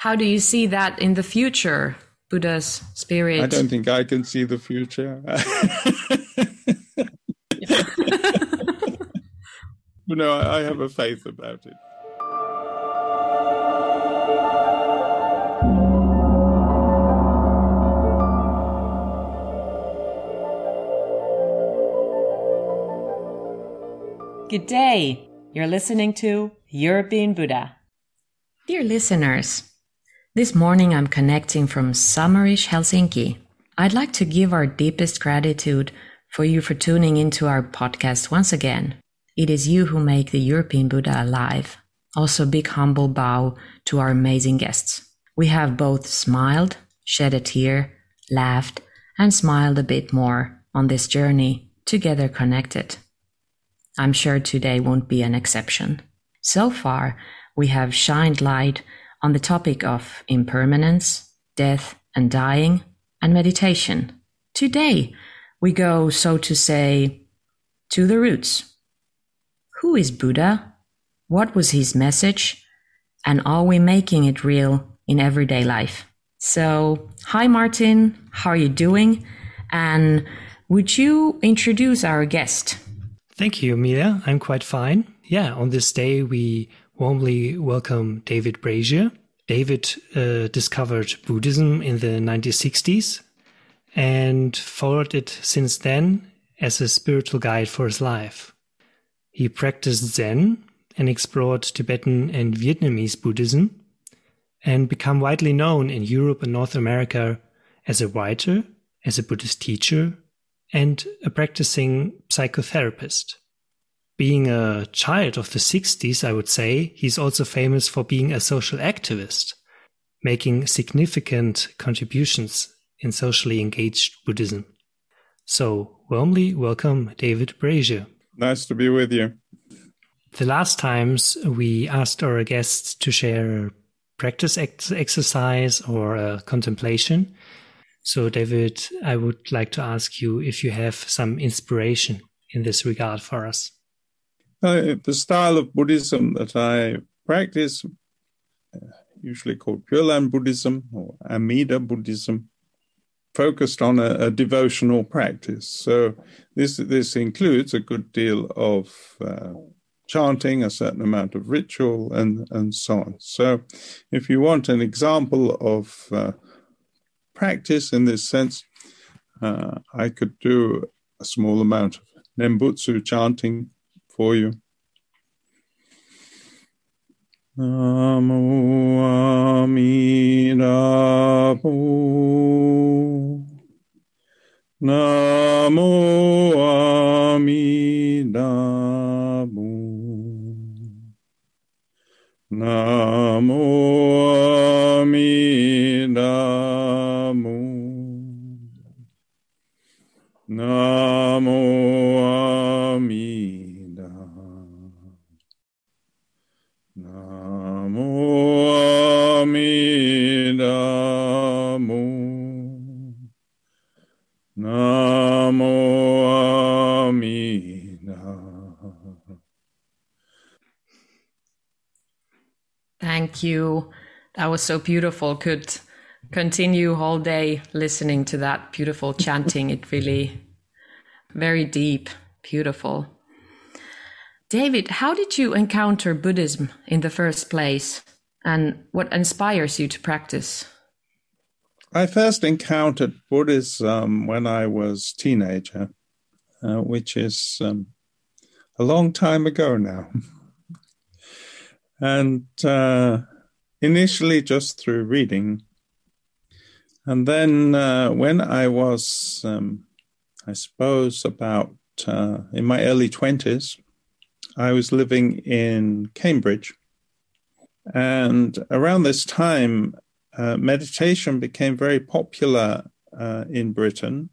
how do you see that in the future, Buddha's spirit? I don't think I can see the future. no, I have a faith about it. Good day. You're listening to European Buddha. Dear listeners, this morning I'm connecting from summerish Helsinki. I'd like to give our deepest gratitude for you for tuning into our podcast once again. It is you who make the European Buddha alive. Also, big humble bow to our amazing guests. We have both smiled, shed a tear, laughed, and smiled a bit more on this journey, together connected. I'm sure today won't be an exception. So far, we have shined light on the topic of impermanence, death and dying, and meditation. Today, we go, so to say, to the roots. Who is Buddha? What was his message? And are we making it real in everyday life? So, hi Martin, how are you doing? And would you introduce our guest? Thank you, Amelia. I'm quite fine. Yeah, on this day, we warmly welcome David Brazier. David uh, discovered Buddhism in the 1960s and followed it since then as a spiritual guide for his life. He practiced Zen and explored Tibetan and Vietnamese Buddhism and became widely known in Europe and North America as a writer, as a Buddhist teacher, and a practicing psychotherapist. Being a child of the 60s, I would say, he's also famous for being a social activist, making significant contributions in socially engaged Buddhism. So, warmly welcome, David Brazier. Nice to be with you. The last times we asked our guests to share a practice ex- exercise or a contemplation. So, David, I would like to ask you if you have some inspiration in this regard for us. Uh, the style of Buddhism that I practice, uh, usually called Pure Land Buddhism or Amida Buddhism, focused on a, a, devotional practice. So this this includes a good deal of uh, chanting, a certain amount of ritual, and and so on. So, if you want an example of uh, practice in this sense, uh, I could do a small amount of Nembutsu chanting for you. Namo Amida Namo Amida Namo was so beautiful. Could continue all day listening to that beautiful chanting. It really very deep, beautiful. David, how did you encounter Buddhism in the first place and what inspires you to practice? I first encountered Buddhism when I was teenager, uh, which is um, a long time ago now. and uh, initially just through reading and then uh, when I was, um, I suppose, about uh, in my early 20s, I was living in Cambridge. And around this time, uh, meditation became very popular uh, in Britain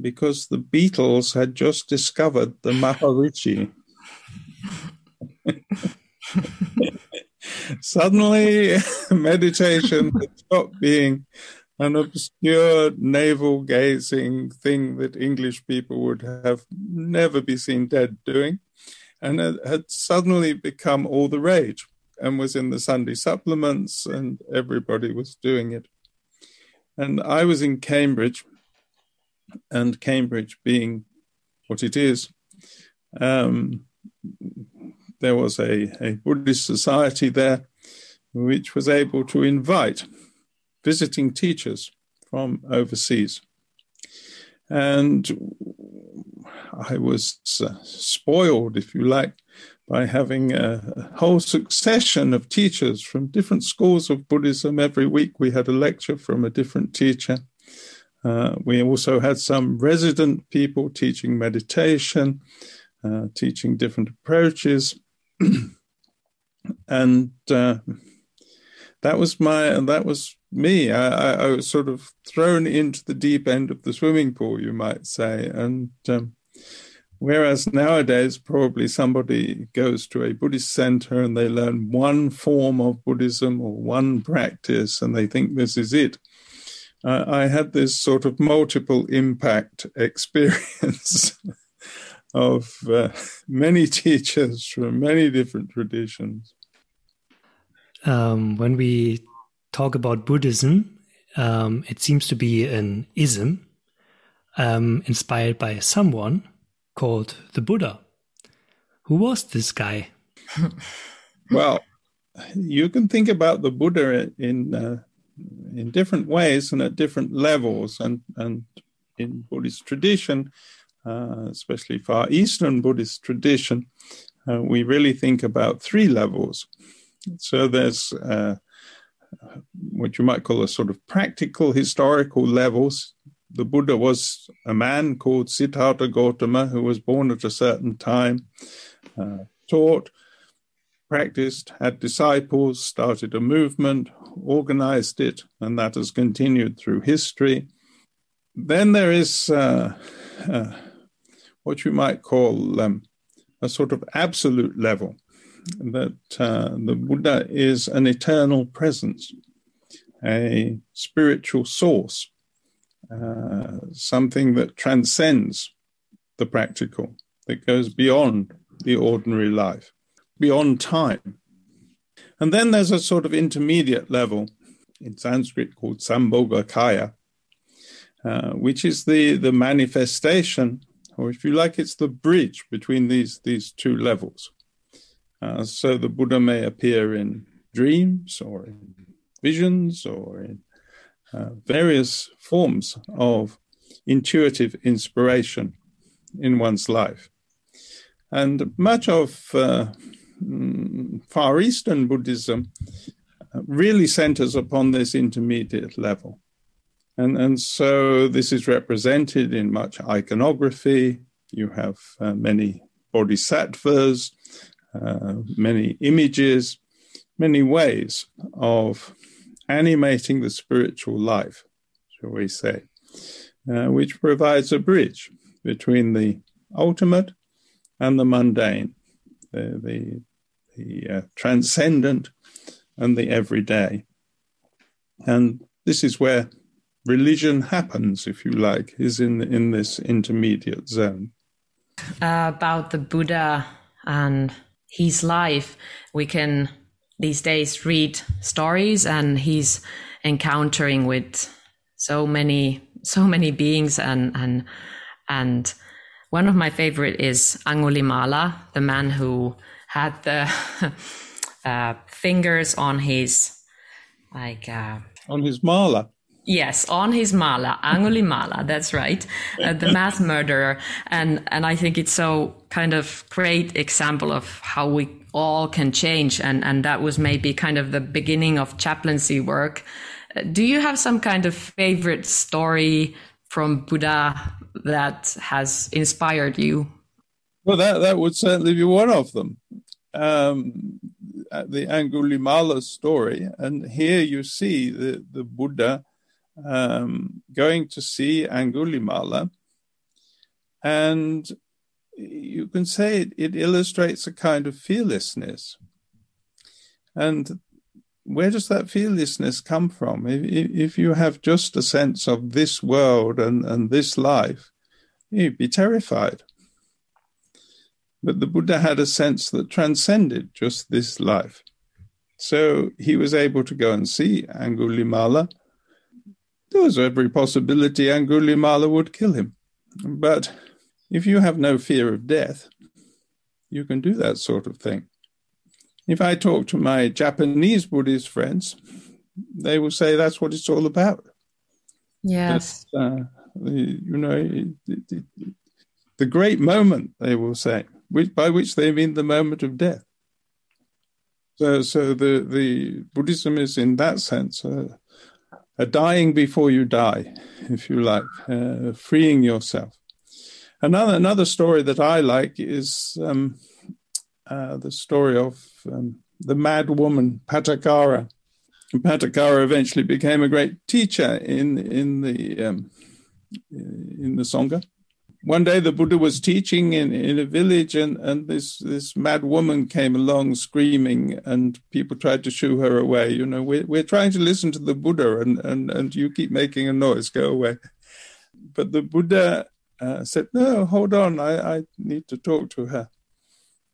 because the Beatles had just discovered the Maharishi. Suddenly, meditation had stopped being an obscure navel gazing thing that English people would have never be seen dead doing, and it had suddenly become all the rage. and was in the Sunday supplements, and everybody was doing it. And I was in Cambridge, and Cambridge being what it is, um, there was a, a Buddhist society there which was able to invite visiting teachers from overseas. And I was uh, spoiled, if you like, by having a, whole succession of teachers from different schools of Buddhism. Every week we had a lecture from a different teacher. Uh, we also had some resident people teaching meditation, uh, teaching different approaches. and uh, that was my that was me. I, I, was sort of thrown into the deep end of the swimming pool, you might say. And um, whereas nowadays, probably somebody goes to a Buddhist center and they learn one form of Buddhism or one practice, and they think this is it. Uh, I had this sort of multiple impact experience of uh, many teachers from many different traditions. Um, when we talk about Buddhism, um, it seems to be an ism um, inspired by someone called the Buddha. Who was this guy? well, you can think about the Buddha in uh, in different ways and at different levels, and and in Buddhist tradition, uh, especially Far Eastern Buddhist tradition, uh, we really think about three levels. So there's uh, what you might call a sort of practical historical levels. The Buddha was a man called Siddhartha Gautama who was born at a certain time, uh, taught, practiced, had disciples, started a movement, organized it, and that has continued through history. Then there is uh, uh, what you might call um, a sort of absolute level that uh, the Buddha is an eternal presence, a spiritual source, uh, something that transcends the practical, that goes beyond the ordinary life, beyond time. And then there's a sort of intermediate level in Sanskrit called Sambhogakaya, uh, which is the, the manifestation, or if you like, it's the bridge between these, these two levels. Uh, so the Buddha may appear in dreams or in visions or in uh, various forms of intuitive inspiration in one's life. And much of uh, mm, Far Eastern Buddhism uh, really centers upon this intermediate level. And, and so this is represented in much iconography. You have uh, many bodhisattvas, uh, many images, many ways of animating the spiritual life, shall we say, uh, which provides a bridge between the ultimate and the mundane, the, the, the uh, transcendent and the everyday. And this is where religion happens, if you like, is in, in this intermediate zone. Uh, about the Buddha and his life, we can these days read stories and he's encountering with so many so many beings and and and one of my favorite is Angulimala, the man who had the uh, fingers on his like uh, on his mala. Yes, on his mala, Angulimala. That's right, uh, the mass murderer, and and I think it's so kind of great example of how we all can change, and and that was maybe kind of the beginning of chaplaincy work. Uh, do you have some kind of favorite story from Buddha that has inspired you? Well, that that would certainly be one of them. Um, the Angulimala story, and here you see the the Buddha um, going to see Angulimala. And you can say it, it illustrates a kind of fearlessness. And where does that fearlessness come from? If, if you have just a sense of this world and, and this life, you'd be terrified. But the Buddha had a sense that transcended just this life. So he was able to go and see Angulimala. There was every possibility Angulimala would kill him. But if you have no fear of death, you can do that sort of thing. If I talk to my Japanese Buddhist friends, they will say that's what it's all about. Yes. Uh, you know, the, the, great moment, they will say, which, by which they mean the moment of death. So, so the, the Buddhism is in that sense uh, a dying before you die, if you like, uh, freeing yourself. Another another story that I like is um, uh, the story of um, the mad woman Patacara. Patacara eventually became a great teacher in in the um, in the Sangha. One day the Buddha was teaching in, in a village and, and this, this mad woman came along screaming and people tried to shoo her away. You know, we're, we're trying to listen to the Buddha and, and, and you keep making a noise, go away. But the Buddha uh, said, no, hold on, I, I need to talk to her.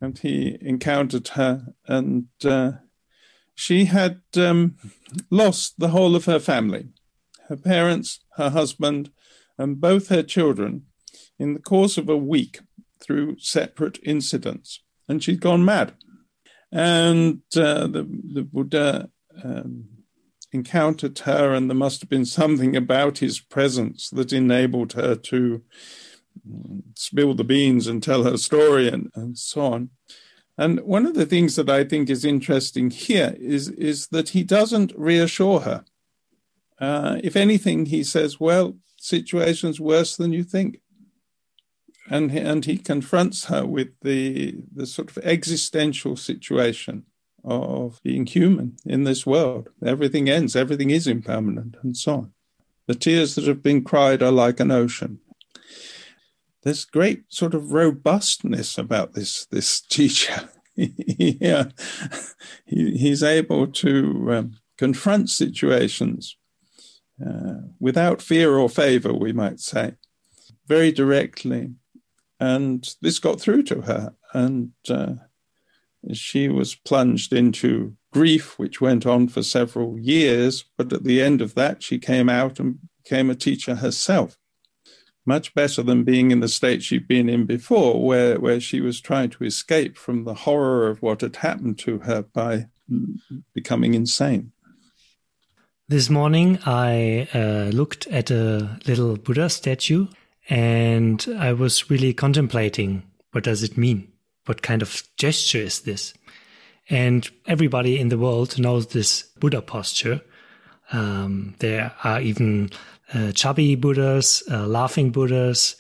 And he encountered her and uh, she had um, lost the whole of her family, her parents, her husband, and both her children in the course of a week through separate incidents. And she'd gone mad. And uh, the, the Buddha um, encountered her, and there must have been something about his presence that enabled her to mm, spill the beans and tell her story and, and so on. And one of the things that I think is interesting here is, is that he doesn't reassure her. Uh, if anything, he says, Well, situation's worse than you think. And he, and he confronts her with the, the sort of existential situation of being human in this world. Everything ends, everything is impermanent, and so on. The tears that have been cried are like an ocean. There's great sort of robustness about this this teacher. yeah, he, he's able to um, confront situations uh, without fear or favor, we might say, very directly. And this got through to her, and uh, she was plunged into grief, which went on for several years. But at the end of that, she came out and became a teacher herself. Much better than being in the state she'd been in before, where, where she was trying to escape from the horror of what had happened to her by becoming insane. This morning, I uh, looked at a little Buddha statue and I was really contemplating what does it mean? What kind of gesture is this? And everybody in the world knows this Buddha posture. Um, there are even uh, chubby Buddhas, uh, laughing Buddhas,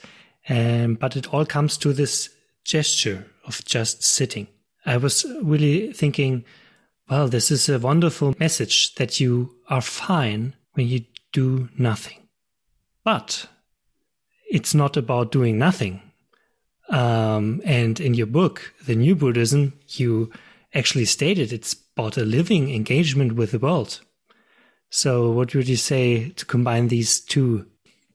um, but it all comes to this gesture of just sitting. I was really thinking, well, this is a wonderful message that you are fine when you do nothing. But it's not about doing nothing. Um, and in your book, The New Buddhism, you actually stated it's about a living engagement with the world. So, what would you say to combine these two?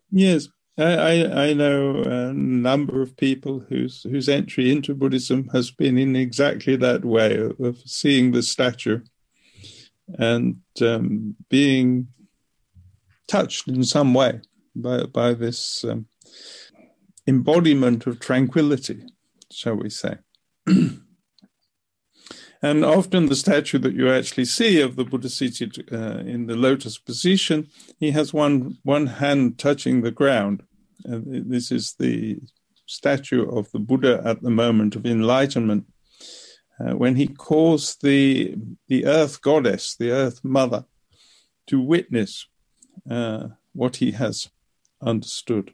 Yes, I, I, know a number of people whose whose entry into Buddhism has been in exactly that way of, seeing the statue and um, being touched in some way by by this um, embodiment of tranquility, shall we say. and often the statue that you actually see of the Buddha seated uh, in the lotus position, he has one one hand touching the ground uh, this is the statue of the Buddha at the moment of enlightenment. Uh, when he calls the the earth goddess, the earth mother, to witness uh, what he has understood.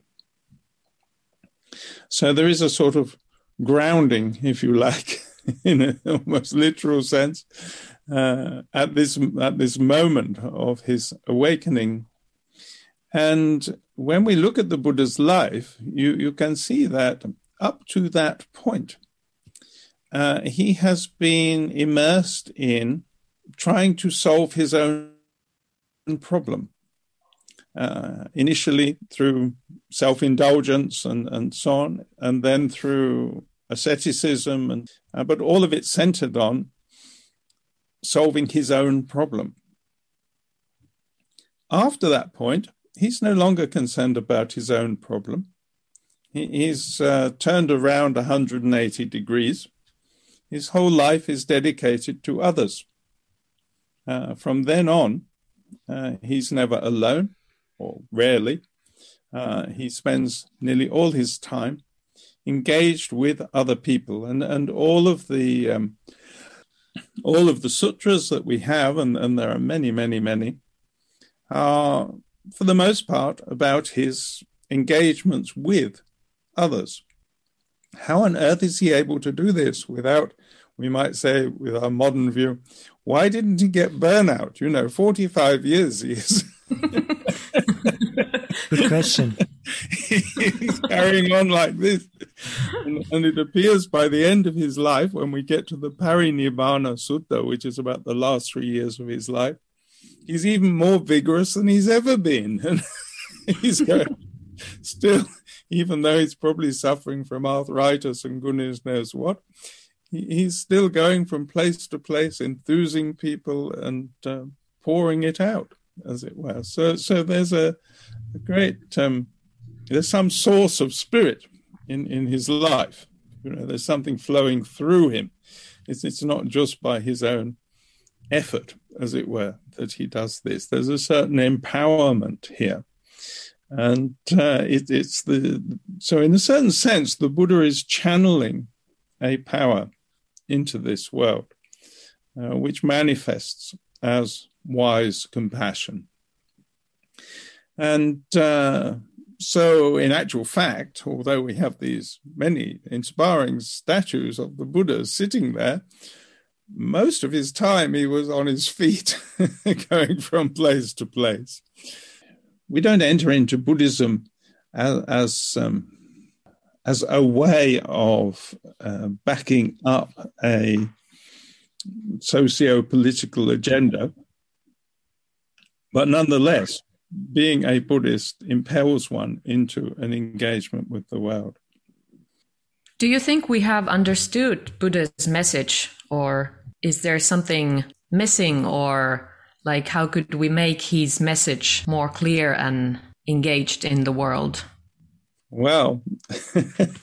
So there is a sort of grounding, if you like, in an almost literal sense, uh, at this at this moment of his awakening and when we look at the Buddha's life, you, you can see that up to that point, uh, he has been immersed in trying to solve his own problem. Uh, initially through self indulgence and, and so on, and then through asceticism, and uh, but all of it centered on solving his own problem. After that point, he's no longer concerned about his own problem. He's uh, turned around 180 degrees. His whole life is dedicated to others. Uh, from then on, uh, he's never alone, or rarely. Uh, he spends nearly all his time engaged with other people, and and all of the um, all of the sutras that we have, and, and there are many, many, many, are for the most part about his engagements with others. How on earth is he able to do this without, we might say, with our modern view, why didn't he get burnout? You know, 45 years he is. Good question. He's carrying on like this. And, and, it appears by the end of his life, when we get to the Parinibbana Sutta, which is about the last three years of his life, he's even more vigorous than he's ever been. And he's going, still, even though he's probably suffering from arthritis and goodness knows what, he, he's still going from place to place, enthusing people and uh, pouring it out, as it were. So, so there's a, a great, um, there's some source of spirit in, in his life. You know, there's something flowing through him. It's, it's not just by his own effort, as it were, that he does this. There's a certain empowerment here. And uh, it, it's the so, in a certain sense, the Buddha is channeling a power into this world, uh, which manifests as wise compassion. And uh, so, in actual fact, although we have these many inspiring statues of the Buddha sitting there, most of his time he was on his feet, going from place to place. We don't enter into Buddhism as as, um, as a way of uh, backing up a socio-political agenda, but nonetheless, being a Buddhist impels one into an engagement with the world. Do you think we have understood Buddha's message, or is there something missing, or like how could we make his message more clear and engaged in the world? Well,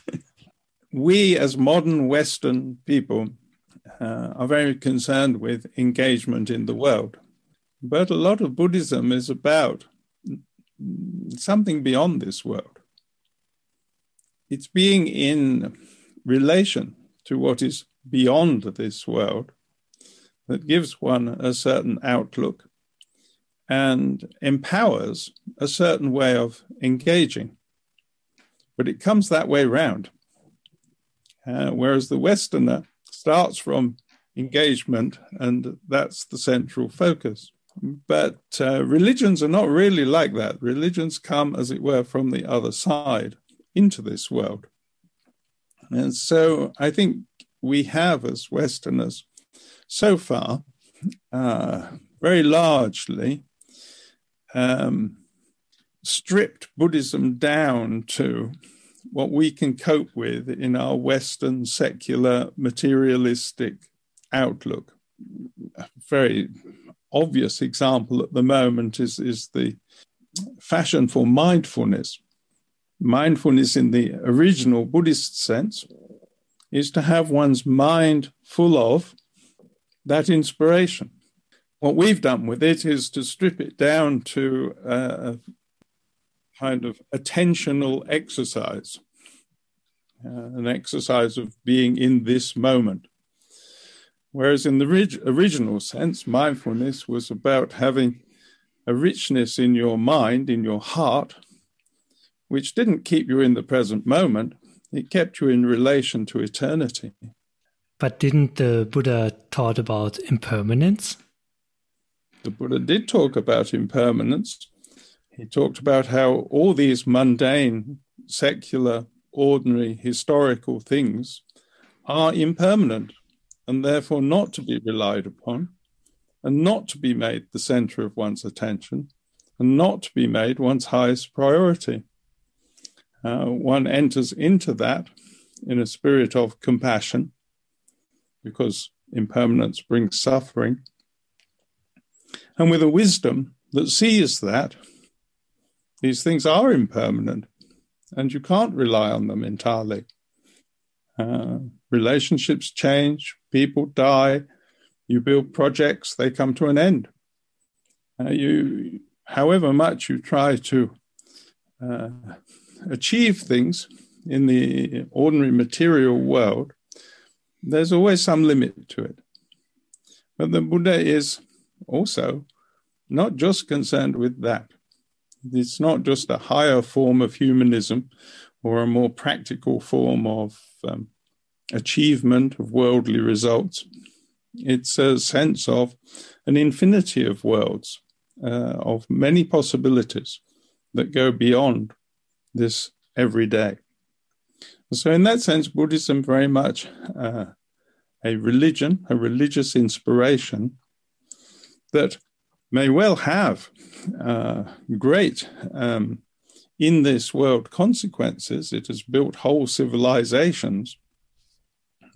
we as modern Western people uh, are very concerned with engagement in the world. But a lot of Buddhism is about something beyond this world. It's being in relation to what is beyond this world that gives one a certain outlook and empowers a certain way of engaging. But it comes that way round. Uh, whereas the Westerner starts from engagement, and that's the central focus. But uh, religions are not really like that. Religions come, as it were, from the other side into this world. And so I think we have, as Westerners, so far, uh, very largely, um, stripped Buddhism down to what we can cope with in our Western secular materialistic outlook. Very obvious example at the moment is, is the fashion for mindfulness. Mindfulness, in the original Buddhist sense, is to have one's mind full of that inspiration. What we've done with it is to strip it down to a kind of attentional exercise, uh, an exercise of being in this moment. Whereas in the rig- original sense, mindfulness was about having a richness in your mind, in your heart, which didn't keep you in the present moment, it kept you in relation to eternity. But didn't the Buddha taught about impermanence? The Buddha did talk about impermanence. He talked about how all these mundane, secular, ordinary, historical things are impermanent and therefore not to be relied upon, and not to be made the center of one's attention, and not to be made one's highest priority. Uh, one enters into that in a spirit of compassion, because impermanence brings suffering, and with a wisdom that sees that these things are impermanent and you can't rely on them entirely. Uh, relationships change, people die, you build projects, they come to an end. Uh, you, however much you try to uh, achieve things in the ordinary material world, there's always some limit to it. But the Buddha is also not just concerned with that. It's not just a higher form of humanism or a more practical form of um, achievement of worldly results. It's a sense of an infinity of worlds, uh, of many possibilities that go beyond this everyday. So, in that sense, Buddhism very much uh, a religion, a religious inspiration that may well have uh, great um, in this world consequences. It has built whole civilizations.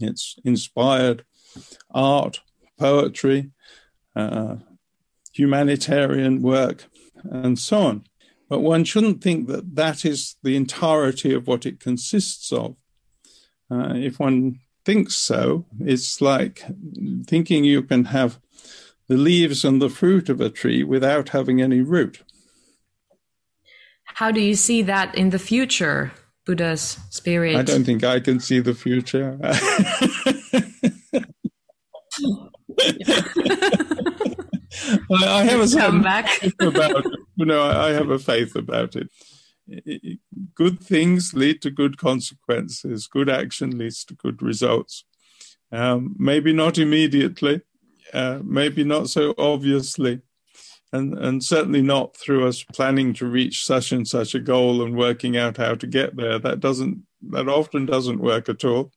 It's inspired art, poetry, uh, humanitarian work, and so on. But one shouldn't think that that is the entirety of what it consists of. Uh, if one thinks so, it's like thinking you can have the leaves and the fruit of a tree without having any root. How do you see that in the future, Buddha's spirit? I don't think I can see the future. I, have a come back about you know I have a faith about it. Good things lead to good consequences. Good action leads to good results. Um, maybe not immediately, uh, maybe not so obviously, and and certainly not through us planning to reach such and such a goal and working out how to get there. That doesn't that often doesn't work at all.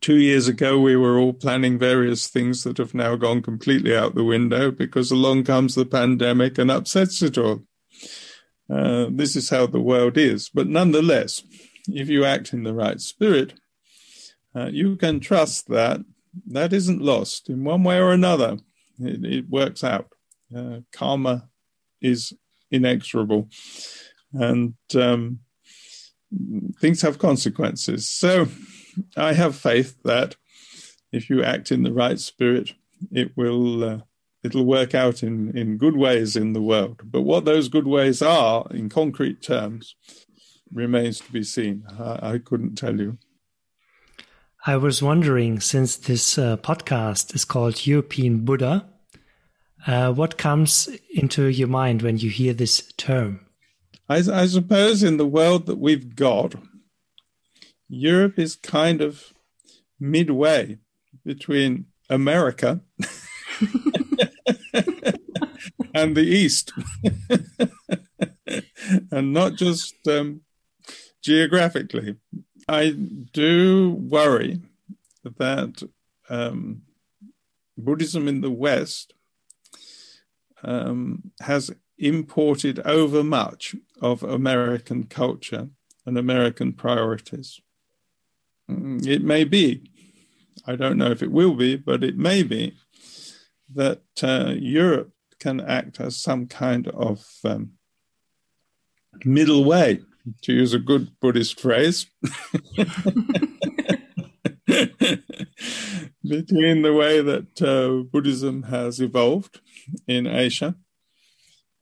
Two years ago, we were all planning various things that have now gone completely out the window because along comes the pandemic and upsets it all. Uh, this is how the world is. But nonetheless, if you act in the right spirit, uh, you can trust that that isn't lost in one way or another. It, it works out. Uh, karma is inexorable, and um, things have consequences. So, I have faith that if you act in the right spirit, it will uh, it'll work out in in good ways in the world. But what those good ways are in concrete terms remains to be seen. I, I couldn't tell you. I was wondering, since this uh, podcast is called European Buddha, uh, what comes into your mind when you hear this term? I, I, suppose in the world that we've got, Europe is kind of midway between America and the East, and not just um, geographically. I do worry that um, Buddhism in the West um, has imported over much of American culture and American priorities. Mm, it may be, I don't know if it will be, but it may be that uh, Europe can act as some kind of um, middle way to use a good Buddhist phrase, between the way that uh, Buddhism has evolved in Asia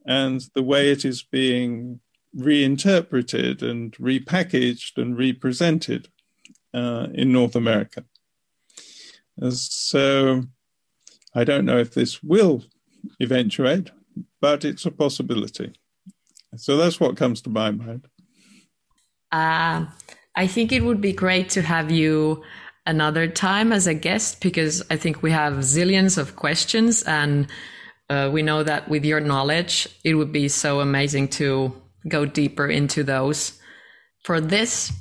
and the way it is being reinterpreted and repackaged and represented uh, in North America. So I don't know if this will eventuate, but it's a possibility. So that's what comes to my mind. Uh, I think it would be great to have you another time as a guest because I think we have zillions of questions and uh, we know that with your knowledge, it would be so amazing to go deeper into those. For this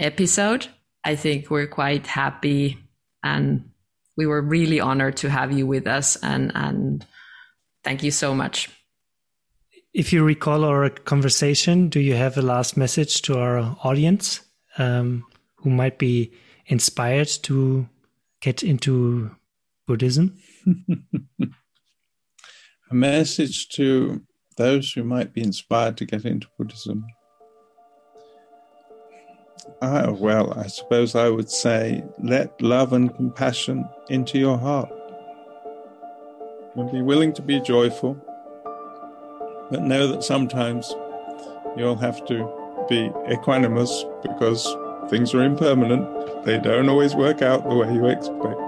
episode, I think we're quite happy and we were really honored to have you with us and, and thank you so much. If you recall our conversation, do you have a last message to our audience um, who might be inspired to get into Buddhism? a message to those who might be inspired to get into Buddhism. Ah, well, I suppose I would say let love and compassion into your heart. And be willing to be joyful, but know that sometimes you'll have to be equanimous because things are impermanent. They don't always work out the way you expect.